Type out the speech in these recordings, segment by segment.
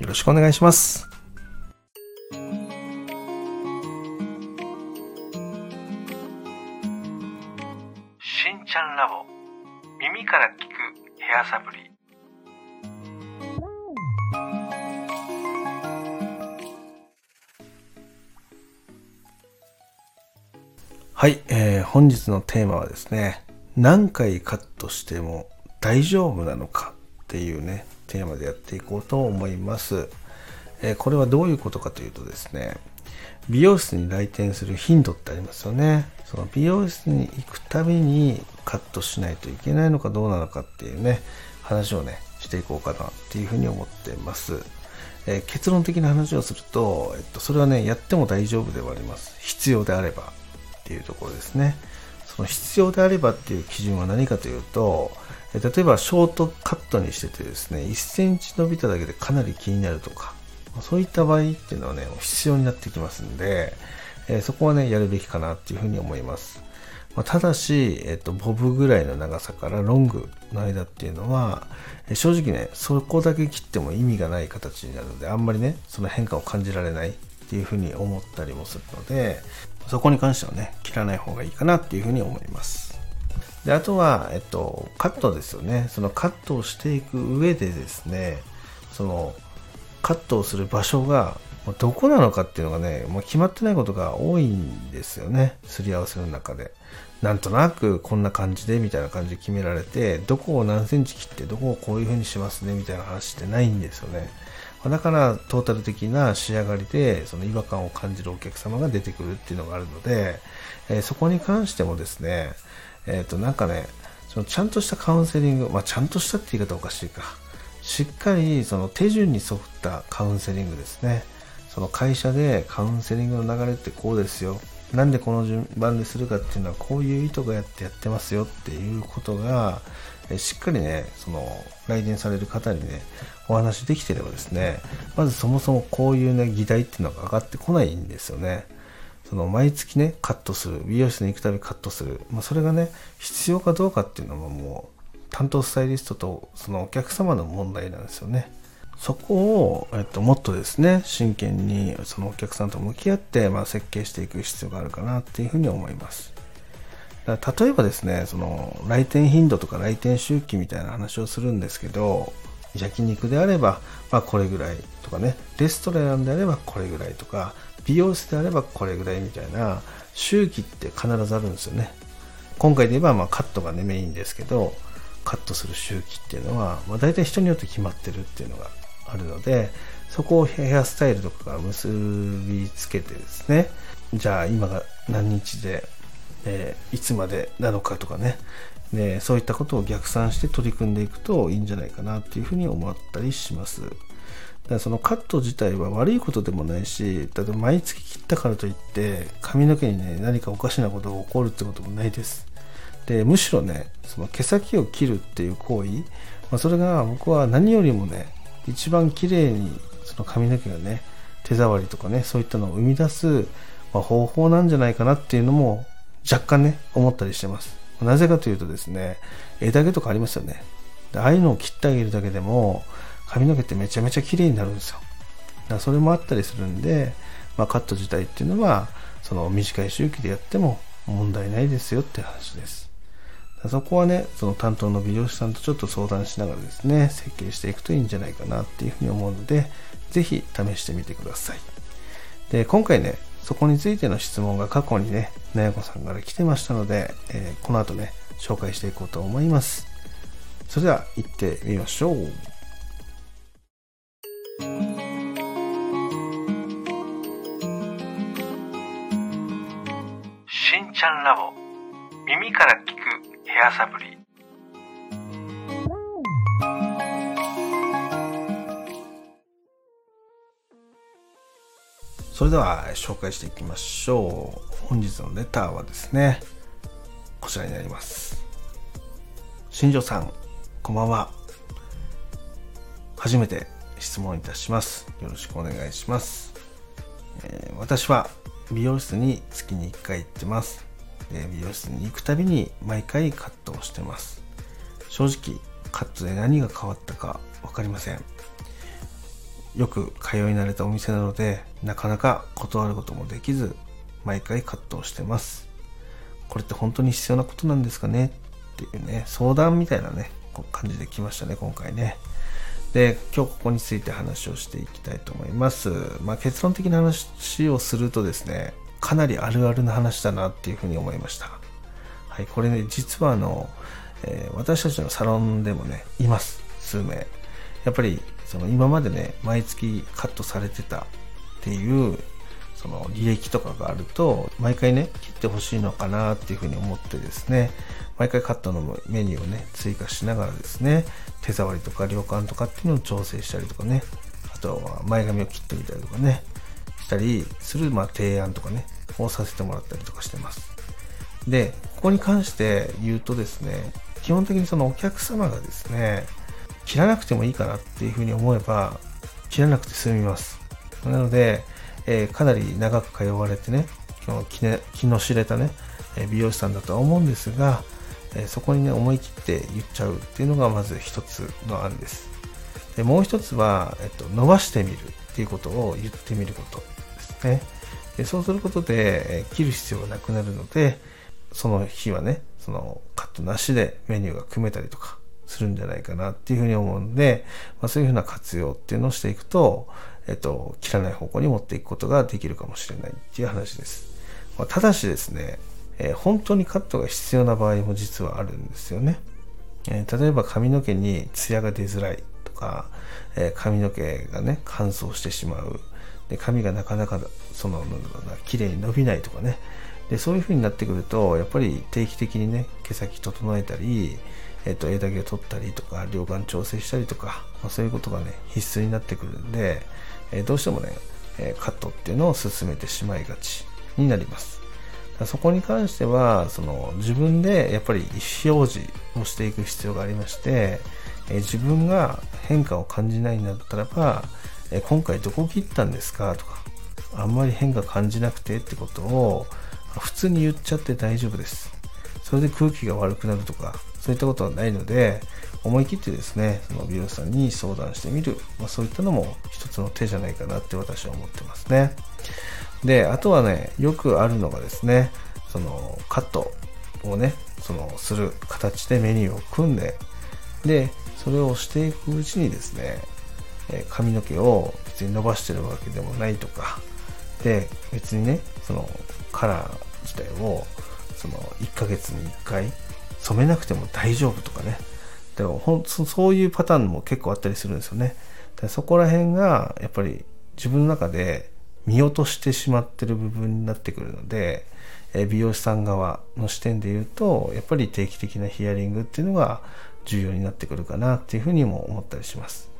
よろしくお願いします。しんちゃんラボ耳から聞くヘアサプリはい、えー本日のテーマはですね何回カットしても大丈夫なのかっていうねテーマでやっていこうと思います、えこれはどういうことかというとですね美容室に来店する頻度ってありますよねその美容室に行くたびにカットしないといけないのかどうなのかっていうね話をねしていこうかなっていうふうに思ってますえー結論的な話をすると、えっと、それはね、やっても大丈夫ではあります。必要であればっていうところですね。その必要であればっていう基準は何かというと、例えばショートカットにしててですね、1センチ伸びただけでかなり気になるとか、そういった場合っていうのはね、必要になってきますんで、えそこはね、やるべきかなっていうふうに思います。まただし、えっと、ボブぐらいの長さからロングの間っていうのは、え正直ね、そこだけ切っても意味がない形になるので、あんまりね、その変化を感じられないっていうふうに思ったりもするので、そこに関してはね、切らない方がいいかなっていうふうに思います。で、あとは、えっと、カットですよね。そのカットをしていく上でですね、その、カットをする場所がどこなのかっていうのがね、もう決まってないことが多いんですよね。すり合わせの中で。なんとなくこんな感じでみたいな感じで決められて、どこを何センチ切ってどこをこういう風にしますねみたいな話ってないんですよね。だからトータル的な仕上がりでその違和感を感じるお客様が出てくるっていうのがあるので、えーそこに関してもですね、えっ、となんかね、そのちゃんとしたカウンセリング、まあちゃんとしたって言い方おかしいか。しっかりその手順に沿ったカウンセリングですね。その会社でカウンセリングの流れってこうですよ。なんでこの順番でするかっていうのはこういう意図がやってやってますよっていうことが、えしっかりね、その来店される方にね、お話できてればですね、まずそもそもこういうね、議題っていうのが上がってこないんですよね。その毎月ね、カットする、美容室に行くたびカットする、まあ、それがね、必要かどうかっていうのはもう、担当スタイリストとそのお客様の問題なんですよね。そこを、えっと、もっとですね、真剣にそのお客さんと向き合って、まあ、設計していく必要があるかなっていうふうに思います。だから例えばですね、その来店頻度とか来店周期みたいな話をするんですけど、焼肉であれば、まあ、これぐらいとかね、レストランであればこれぐらいとか、美容室であればこれぐらいみたいな。周期って必ずあるんですよね。今回で言えばまあカットがねメインですけど、カットする周期っていうのは、まあ、大体人によって決まってるっていうのがあるので、そこをヘアスタイルとかから結びつけてですね、じゃあ今が何日で、えーいつまでなのかとかね、でそういったことを逆算して取り組んでいくといいんじゃないかなっていうふうに思ったりします。だからそのカット自体は悪いことでもないし、例えば毎月切ったからといって髪の毛にね何かおかしなことが起こるってこともないです。でむしろねその毛先を切るっていう行為、まあ、それが僕は何よりもね一番綺麗にその髪の毛がね手触りとかねそういったのを生み出す、ま、方法なんじゃないかなっていうのも若干ね思ったりしてます。なぜかというとですね枝毛とかありますよね。ああいうのを切ってあげるだけでも髪の毛ってめちゃめちゃ綺麗になるんですよ。だからそれもあったりするんで、まあ、カット自体っていうのはその短い周期でやっても問題ないですよって話です。そこはね、その担当の美容師さんとちょっと相談しながらですね、設計していくといいんじゃないかなっていうふうに思うので、ぜひ試してみてください。で、今回ね、そこについての質問が過去にね、なやこさんから来てましたので、えーこの後ね、紹介していこうと思います。それでは行ってみましょう。しんちゃんラボ耳から聞くヘアサプリそれでは紹介していきましょう。本日のレターはですねこちらになります。新庄さんこんばんは。初めて質問いたします。よろしくお願いします、えー、私は美容室に月に1回行ってます。で美容室に行くたびに毎回カットをしてます。正直カットで何が変わったか分かりません。よく通い慣れたお店なのでなかなか断ることもできず毎回カットをしてます。これって本当に必要なことなんですかね？っていうね相談みたいなね感じで来ましたね今回ね。で今日ここについて話をしていきたいと思います、まあ、結論的な話をするとですねかなりあるあるな話だなっていうふうに思いました。はいこれね実はあの、えー、私たちのサロンでもねいます。数名。やっぱりその今までね毎月カットされてたっていうその履歴とかがあると毎回ね切ってほしいのかなっていうふうに思ってですね毎回カットのメニューをね追加しながらですね手触りとか量感とかっていうのを調整したりとかねあとは前髪を切ってみたりとかねしたりする、まあ、提案とかねをさせてもらったりとかしてます。でここに関して言うとですね基本的にそのお客様がですね切らなくてもいいかなっていうふうに思えば切らなくて済みます。なので、えー、かなり長く通われてね気の気の知れたね美容師さんだとは思うんですが、え、そこにね思い切って言っちゃうっていうのがまず一つの案です。でもう一つは、えっと、伸ばしてみるっていうことを言ってみることですね。でそうすることで、え、切る必要がなくなるのでその日はねそのカットなしでメニューが組めたりとかするんじゃないかなっていうふうに思うんで、まあ、そういうふうな活用っていうのをしていくと、えっと、切らない方向に持っていくことができるかもしれないっていう話です。まあ、ただしですね、えー、本当にカットが必要な場合も実はあるんですよね。えー、例えば髪の毛にツヤが出づらいとか、えー、髪の毛がね、乾燥してしまう。で髪がなかなかその、なんだろうな、綺麗に伸びないとかね。でそういう風になってくると、やっぱり定期的にね、毛先整えたり、えっ、と、枝毛を取ったりとか、両眼調整したりとか、まあ、そういうことがね、必須になってくるんで、えー、どうしてもね、えカットっていうのを進めてしまいがちになります。そこに関しては、その自分でやっぱり意思表示をしていく必要がありまして、え自分が変化を感じないんだったらば、え今回どこ切ったんですかとか、あんまり変化感じなくてってことを普通に言っちゃって大丈夫です。それで空気が悪くなるとか、そういったことはないので、思い切ってですね、その美容師さんに相談してみる、まあ、そういったのも一つの手じゃないかなって私は思ってますね。で、あとはね、よくあるのがですね、そのカットをね、そのする形でメニューを組んで、で、それをしていくうちにですね、髪の毛を別に伸ばしてるわけでもないとか、で、別にね、そのカラー自体をその1ヶ月に1回染めなくても大丈夫とかね。でもほんそういうパターンも結構あったりするんですよね。でそこら辺がやっぱり自分の中で見落としてしまってる部分になってくるので、え美容師さん側の視点で言うと、やっぱり定期的なヒアリングっていうのが重要になってくるかなっていうふうにも思ったりします。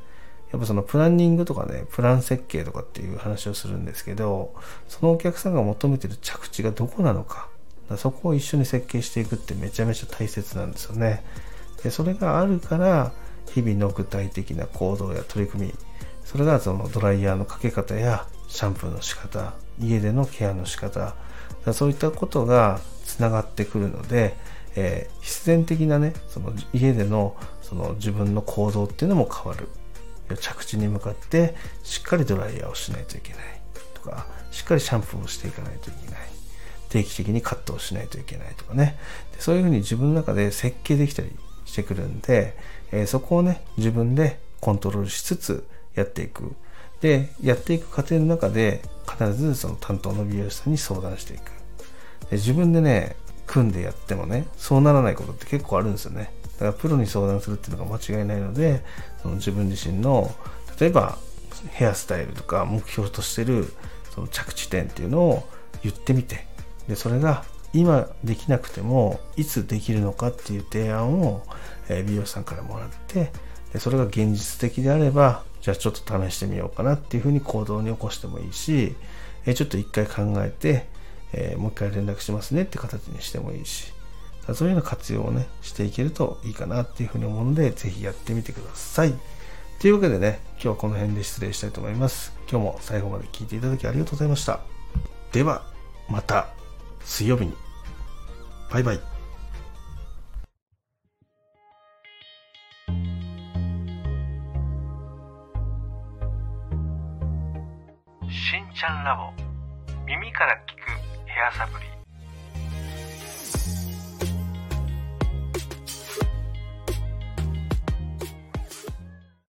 やっぱそのプランニングとかね、プラン設計とかっていう話をするんですけど、そのお客さんが求めてる着地がどこなのか、そこを一緒に設計していくってめちゃめちゃ大切なんですよね。でそれがあるから日々の具体的な行動や取り組みそれがそのドライヤーのかけ方やシャンプーの仕方家でのケアの仕方そういったことがつながってくるので、えー、必然的なねその家でのその自分の行動っていうのも変わる着地に向かってしっかりドライヤーをしないといけないとかしっかりシャンプーをしていかないといけない定期的にカットをしないといけないとかね。でそういうふうに自分の中で設計できたりしてくるんで、えー、そこをね自分でコントロールしつつやっていく。でやっていく過程の中で必ずその担当の美容師さんに相談していく。で自分でね組んでやってもねそうならないことって結構あるんですよね。だからプロに相談するっていうのが間違いないのでその自分自身の例えばヘアスタイルとか目標としてるその着地点っていうのを言ってみてでそれが今できなくてもいつできるのかっていう提案を美容師さんからもらってでそれが現実的であればじゃあちょっと試してみようかなっていうふうに行動に起こしてもいいしちょっと一回考えて、えもう一回連絡しますねって形にしてもいいし、そういうの活用をね、していけるといいかなっていうふうに思うので、ぜひやってみてください。というわけでね、今日はこの辺で失礼したいと思います。今日も最後まで聞いていただきありがとうございました。では、また水曜日に。バイバイ。